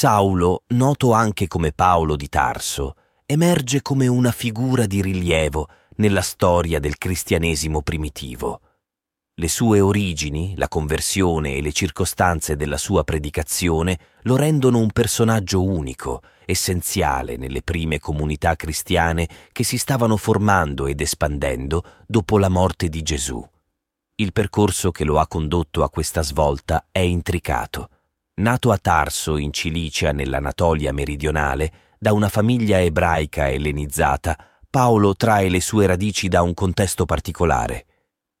Saulo, noto anche come Paolo di Tarso, emerge come una figura di rilievo nella storia del cristianesimo primitivo. Le sue origini, la conversione e le circostanze della sua predicazione lo rendono un personaggio unico, essenziale nelle prime comunità cristiane che si stavano formando ed espandendo dopo la morte di Gesù. Il percorso che lo ha condotto a questa svolta è intricato. Nato a Tarso, in Cilicia, nell'Anatolia meridionale, da una famiglia ebraica ellenizzata, Paolo trae le sue radici da un contesto particolare.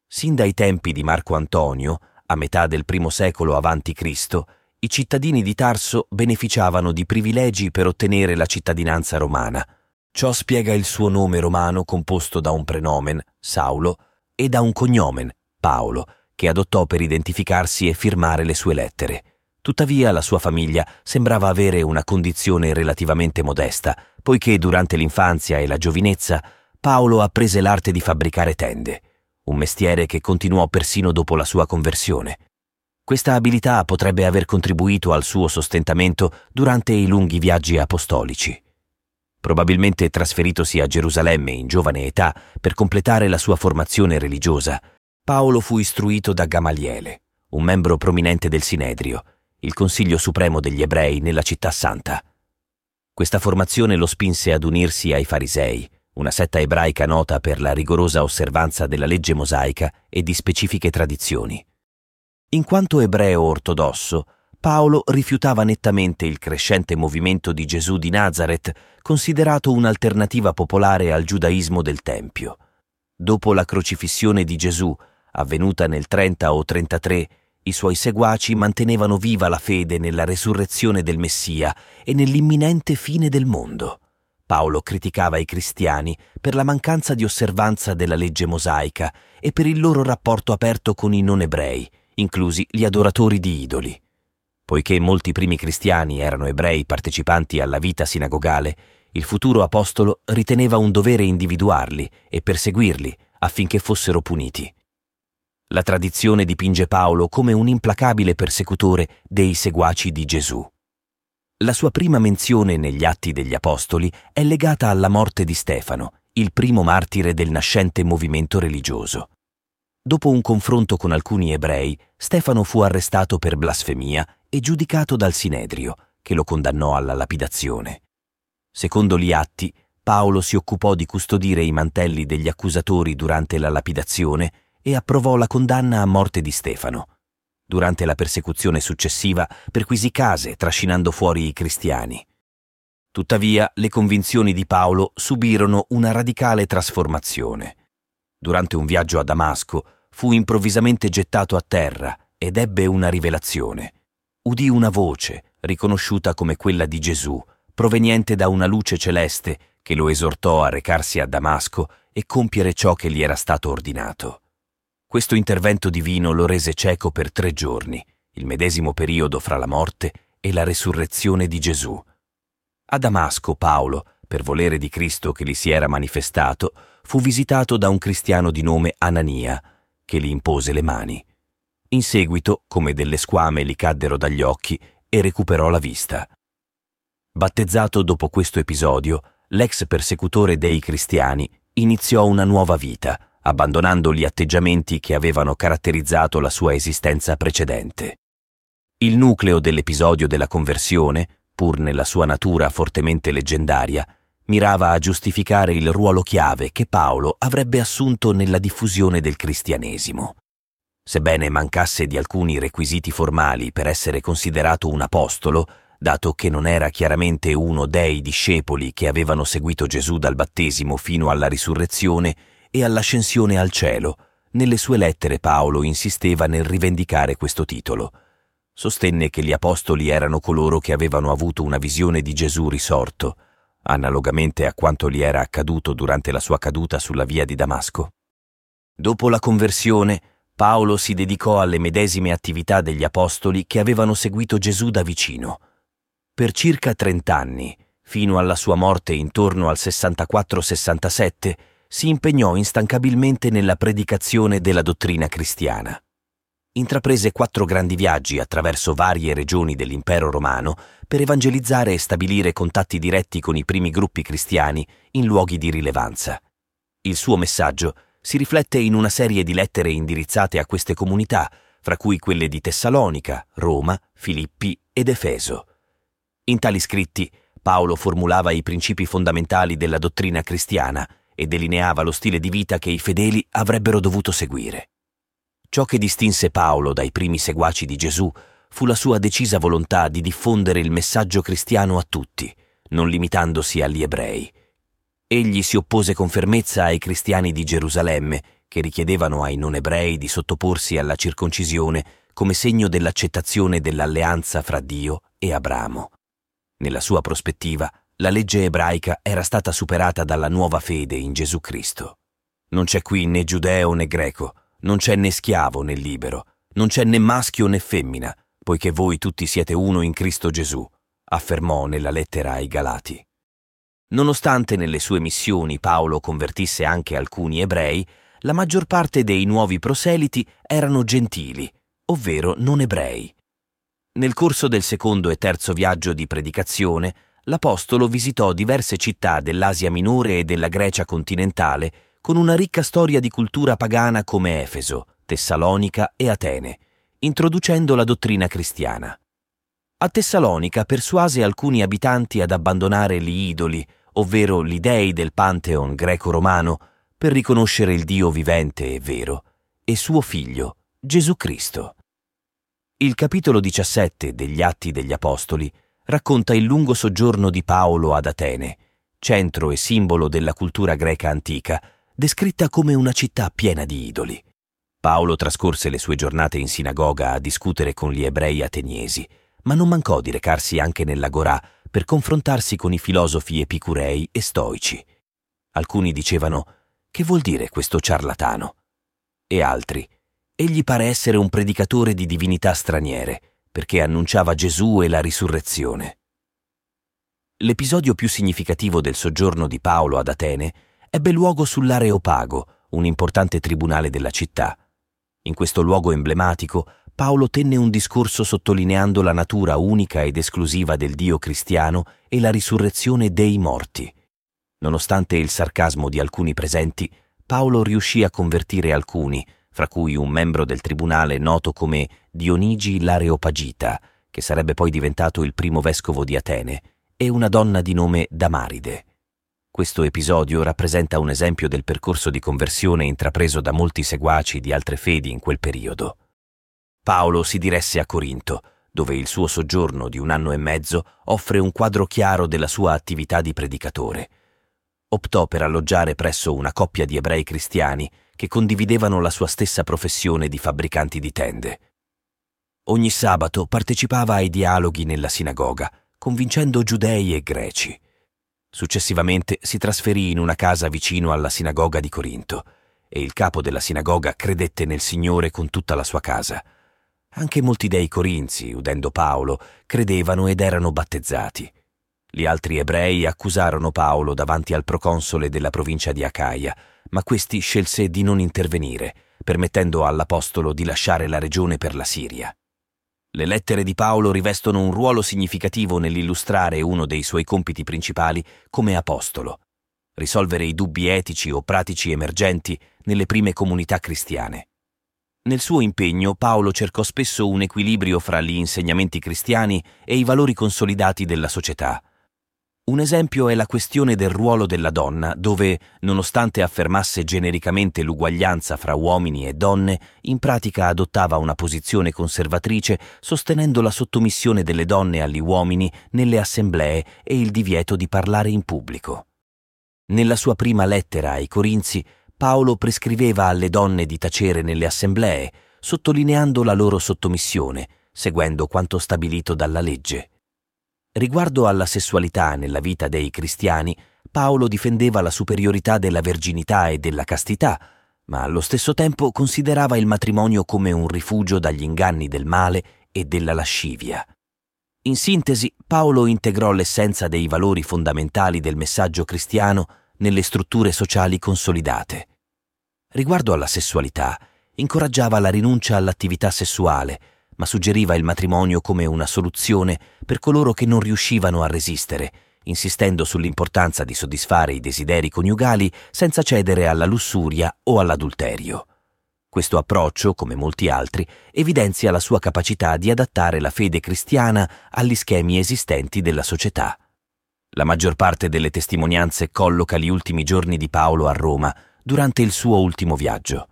Sin dai tempi di Marco Antonio, a metà del primo secolo a.C., i cittadini di Tarso beneficiavano di privilegi per ottenere la cittadinanza romana. Ciò spiega il suo nome romano composto da un prenomen, Saulo, e da un cognomen, Paolo, che adottò per identificarsi e firmare le sue lettere. Tuttavia la sua famiglia sembrava avere una condizione relativamente modesta, poiché durante l'infanzia e la giovinezza Paolo apprese l'arte di fabbricare tende, un mestiere che continuò persino dopo la sua conversione. Questa abilità potrebbe aver contribuito al suo sostentamento durante i lunghi viaggi apostolici. Probabilmente trasferitosi a Gerusalemme in giovane età per completare la sua formazione religiosa, Paolo fu istruito da Gamaliele, un membro prominente del Sinedrio, il Consiglio Supremo degli Ebrei nella città santa. Questa formazione lo spinse ad unirsi ai farisei, una setta ebraica nota per la rigorosa osservanza della legge mosaica e di specifiche tradizioni. In quanto ebreo ortodosso, Paolo rifiutava nettamente il crescente movimento di Gesù di Nazareth, considerato un'alternativa popolare al giudaismo del Tempio. Dopo la crocifissione di Gesù, avvenuta nel 30 o 33, i suoi seguaci mantenevano viva la fede nella resurrezione del Messia e nell'imminente fine del mondo. Paolo criticava i cristiani per la mancanza di osservanza della legge mosaica e per il loro rapporto aperto con i non ebrei, inclusi gli adoratori di idoli. Poiché molti primi cristiani erano ebrei partecipanti alla vita sinagogale, il futuro apostolo riteneva un dovere individuarli e perseguirli affinché fossero puniti. La tradizione dipinge Paolo come un implacabile persecutore dei seguaci di Gesù. La sua prima menzione negli Atti degli Apostoli è legata alla morte di Stefano, il primo martire del nascente movimento religioso. Dopo un confronto con alcuni ebrei, Stefano fu arrestato per blasfemia e giudicato dal Sinedrio, che lo condannò alla lapidazione. Secondo gli atti, Paolo si occupò di custodire i mantelli degli accusatori durante la lapidazione e approvò la condanna a morte di Stefano. Durante la persecuzione successiva perquisì case trascinando fuori i cristiani. Tuttavia le convinzioni di Paolo subirono una radicale trasformazione. Durante un viaggio a Damasco fu improvvisamente gettato a terra ed ebbe una rivelazione. Udì una voce, riconosciuta come quella di Gesù, proveniente da una luce celeste che lo esortò a recarsi a Damasco e compiere ciò che gli era stato ordinato. Questo intervento divino lo rese cieco per tre giorni, il medesimo periodo fra la morte e la resurrezione di Gesù. A Damasco Paolo, per volere di Cristo che gli si era manifestato, fu visitato da un cristiano di nome Anania, che gli impose le mani. In seguito, come delle squame gli caddero dagli occhi e recuperò la vista. Battezzato dopo questo episodio, l'ex persecutore dei cristiani iniziò una nuova vita, abbandonando gli atteggiamenti che avevano caratterizzato la sua esistenza precedente. Il nucleo dell'episodio della conversione, pur nella sua natura fortemente leggendaria, mirava a giustificare il ruolo chiave che Paolo avrebbe assunto nella diffusione del cristianesimo. Sebbene mancasse di alcuni requisiti formali per essere considerato un apostolo, dato che non era chiaramente uno dei discepoli che avevano seguito Gesù dal battesimo fino alla risurrezione e all'ascensione al cielo, nelle sue lettere Paolo insisteva nel rivendicare questo titolo. Sostenne che gli apostoli erano coloro che avevano avuto una visione di Gesù risorto, analogamente a quanto gli era accaduto durante la sua caduta sulla via di Damasco. Dopo la conversione, Paolo si dedicò alle medesime attività degli apostoli che avevano seguito Gesù da vicino. Per circa trent'anni, fino alla sua morte intorno al 64-67, si impegnò instancabilmente nella predicazione della dottrina cristiana. intraprese quattro grandi viaggi attraverso varie regioni dell'impero romano per evangelizzare e stabilire contatti diretti con i primi gruppi cristiani in luoghi di rilevanza. Il suo messaggio si riflette in una serie di lettere indirizzate a queste comunità, fra cui quelle di Tessalonica, Roma, Filippi ed Efeso. In tali scritti Paolo formulava i principi fondamentali della dottrina cristiana e delineava lo stile di vita che i fedeli avrebbero dovuto seguire. Ciò che distinse Paolo dai primi seguaci di Gesù fu la sua decisa volontà di diffondere il messaggio cristiano a tutti, non limitandosi agli ebrei. Egli si oppose con fermezza ai cristiani di Gerusalemme, che richiedevano ai non ebrei di sottoporsi alla circoncisione come segno dell'accettazione dell'alleanza fra Dio e Abramo. Nella sua prospettiva, la legge ebraica era stata superata dalla nuova fede in Gesù Cristo. Non c'è qui né giudeo né greco, non c'è né schiavo né libero, non c'è né maschio né femmina, poiché voi tutti siete uno in Cristo Gesù, affermò nella lettera ai Galati. Nonostante nelle sue missioni Paolo convertisse anche alcuni ebrei, la maggior parte dei nuovi proseliti erano gentili, ovvero non ebrei. Nel corso del secondo e terzo viaggio di predicazione, l'Apostolo visitò diverse città dell'Asia minore e della Grecia continentale con una ricca storia di cultura pagana come Efeso, Tessalonica e Atene, introducendo la dottrina cristiana. A Tessalonica persuase alcuni abitanti ad abbandonare gli idoli, ovvero gli dei del Pantheon greco-romano, per riconoscere il Dio vivente e vero, e suo figlio, Gesù Cristo. Il capitolo 17 degli Atti degli Apostoli racconta il lungo soggiorno di Paolo ad Atene, centro e simbolo della cultura greca antica, descritta come una città piena di idoli. Paolo trascorse le sue giornate in sinagoga a discutere con gli ebrei ateniesi, ma non mancò di recarsi anche nell'agorà per confrontarsi con i filosofi epicurei e stoici. Alcuni dicevano che vuol dire questo ciarlatano? E altri egli pare essere un predicatore di divinità straniere, perché annunciava Gesù e la risurrezione. L'episodio più significativo del soggiorno di Paolo ad Atene ebbe luogo sull'Areopago, un importante tribunale della città. In questo luogo emblematico Paolo tenne un discorso sottolineando la natura unica ed esclusiva del Dio cristiano e la risurrezione dei morti. Nonostante il sarcasmo di alcuni presenti, Paolo riuscì a convertire alcuni, fra cui un membro del tribunale noto come Dionigi l'Areopagita, che sarebbe poi diventato il primo vescovo di Atene, e una donna di nome Damaride. Questo episodio rappresenta un esempio del percorso di conversione intrapreso da molti seguaci di altre fedi in quel periodo. Paolo si diresse a Corinto, dove il suo soggiorno di un anno e mezzo offre un quadro chiaro della sua attività di predicatore. Optò per alloggiare presso una coppia di ebrei cristiani che condividevano la sua stessa professione di fabbricanti di tende. Ogni sabato partecipava ai dialoghi nella sinagoga, convincendo giudei e greci. Successivamente si trasferì in una casa vicino alla sinagoga di Corinto e il capo della sinagoga credette nel Signore con tutta la sua casa. Anche molti dei corinzi, udendo Paolo, credevano ed erano battezzati. Gli altri ebrei accusarono Paolo davanti al proconsole della provincia di Acaia, ma questi scelse di non intervenire, permettendo all'apostolo di lasciare la regione per la Siria. Le lettere di Paolo rivestono un ruolo significativo nell'illustrare uno dei suoi compiti principali come apostolo, risolvere i dubbi etici o pratici emergenti nelle prime comunità cristiane. Nel suo impegno Paolo cercò spesso un equilibrio fra gli insegnamenti cristiani e i valori consolidati della società, un esempio è la questione del ruolo della donna, dove, nonostante affermasse genericamente l'uguaglianza fra uomini e donne, in pratica adottava una posizione conservatrice sostenendo la sottomissione delle donne agli uomini nelle assemblee e il divieto di parlare in pubblico. Nella sua prima lettera ai Corinzi, Paolo prescriveva alle donne di tacere nelle assemblee, sottolineando la loro sottomissione, seguendo quanto stabilito dalla legge. Riguardo alla sessualità nella vita dei cristiani, Paolo difendeva la superiorità della verginità e della castità, ma allo stesso tempo considerava il matrimonio come un rifugio dagli inganni del male e della lascivia. In sintesi, Paolo integrò l'essenza dei valori fondamentali del messaggio cristiano nelle strutture sociali consolidate. Riguardo alla sessualità, incoraggiava la rinuncia all'attività sessuale, ma suggeriva il matrimonio come una soluzione per coloro che non riuscivano a resistere, insistendo sull'importanza di soddisfare i desideri coniugali senza cedere alla lussuria o all'adulterio. Questo approccio, come molti altri, evidenzia la sua capacità di adattare la fede cristiana agli schemi esistenti della società. La maggior parte delle testimonianze colloca gli ultimi giorni di Paolo a Roma durante il suo ultimo viaggio.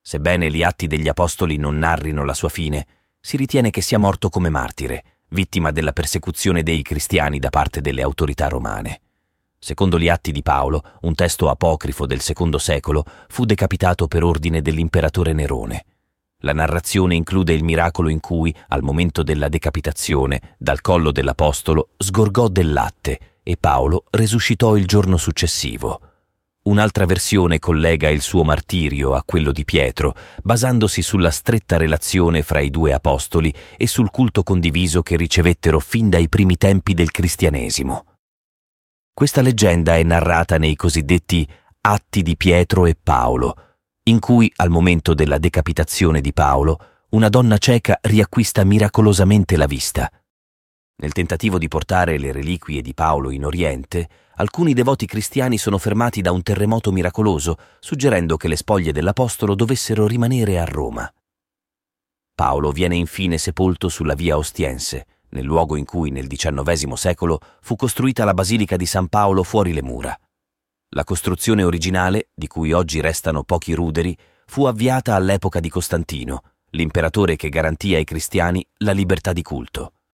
Sebbene gli atti degli Apostoli non narrino la sua fine, si ritiene che sia morto come martire, vittima della persecuzione dei cristiani da parte delle autorità romane. Secondo gli atti di Paolo, un testo apocrifo del secondo secolo, fu decapitato per ordine dell'imperatore Nerone. La narrazione include il miracolo in cui, al momento della decapitazione, dal collo dell'apostolo sgorgò del latte e Paolo resuscitò il giorno successivo. Un'altra versione collega il suo martirio a quello di Pietro, basandosi sulla stretta relazione fra i due apostoli e sul culto condiviso che ricevettero fin dai primi tempi del cristianesimo. Questa leggenda è narrata nei cosiddetti Atti di Pietro e Paolo, in cui, al momento della decapitazione di Paolo, una donna cieca riacquista miracolosamente la vista. Nel tentativo di portare le reliquie di Paolo in Oriente, alcuni devoti cristiani sono fermati da un terremoto miracoloso, suggerendo che le spoglie dell'Apostolo dovessero rimanere a Roma. Paolo viene infine sepolto sulla via Ostiense, nel luogo in cui nel XIX secolo fu costruita la Basilica di San Paolo fuori le mura. La costruzione originale, di cui oggi restano pochi ruderi, fu avviata all'epoca di Costantino, l'imperatore che garantì ai cristiani la libertà di culto.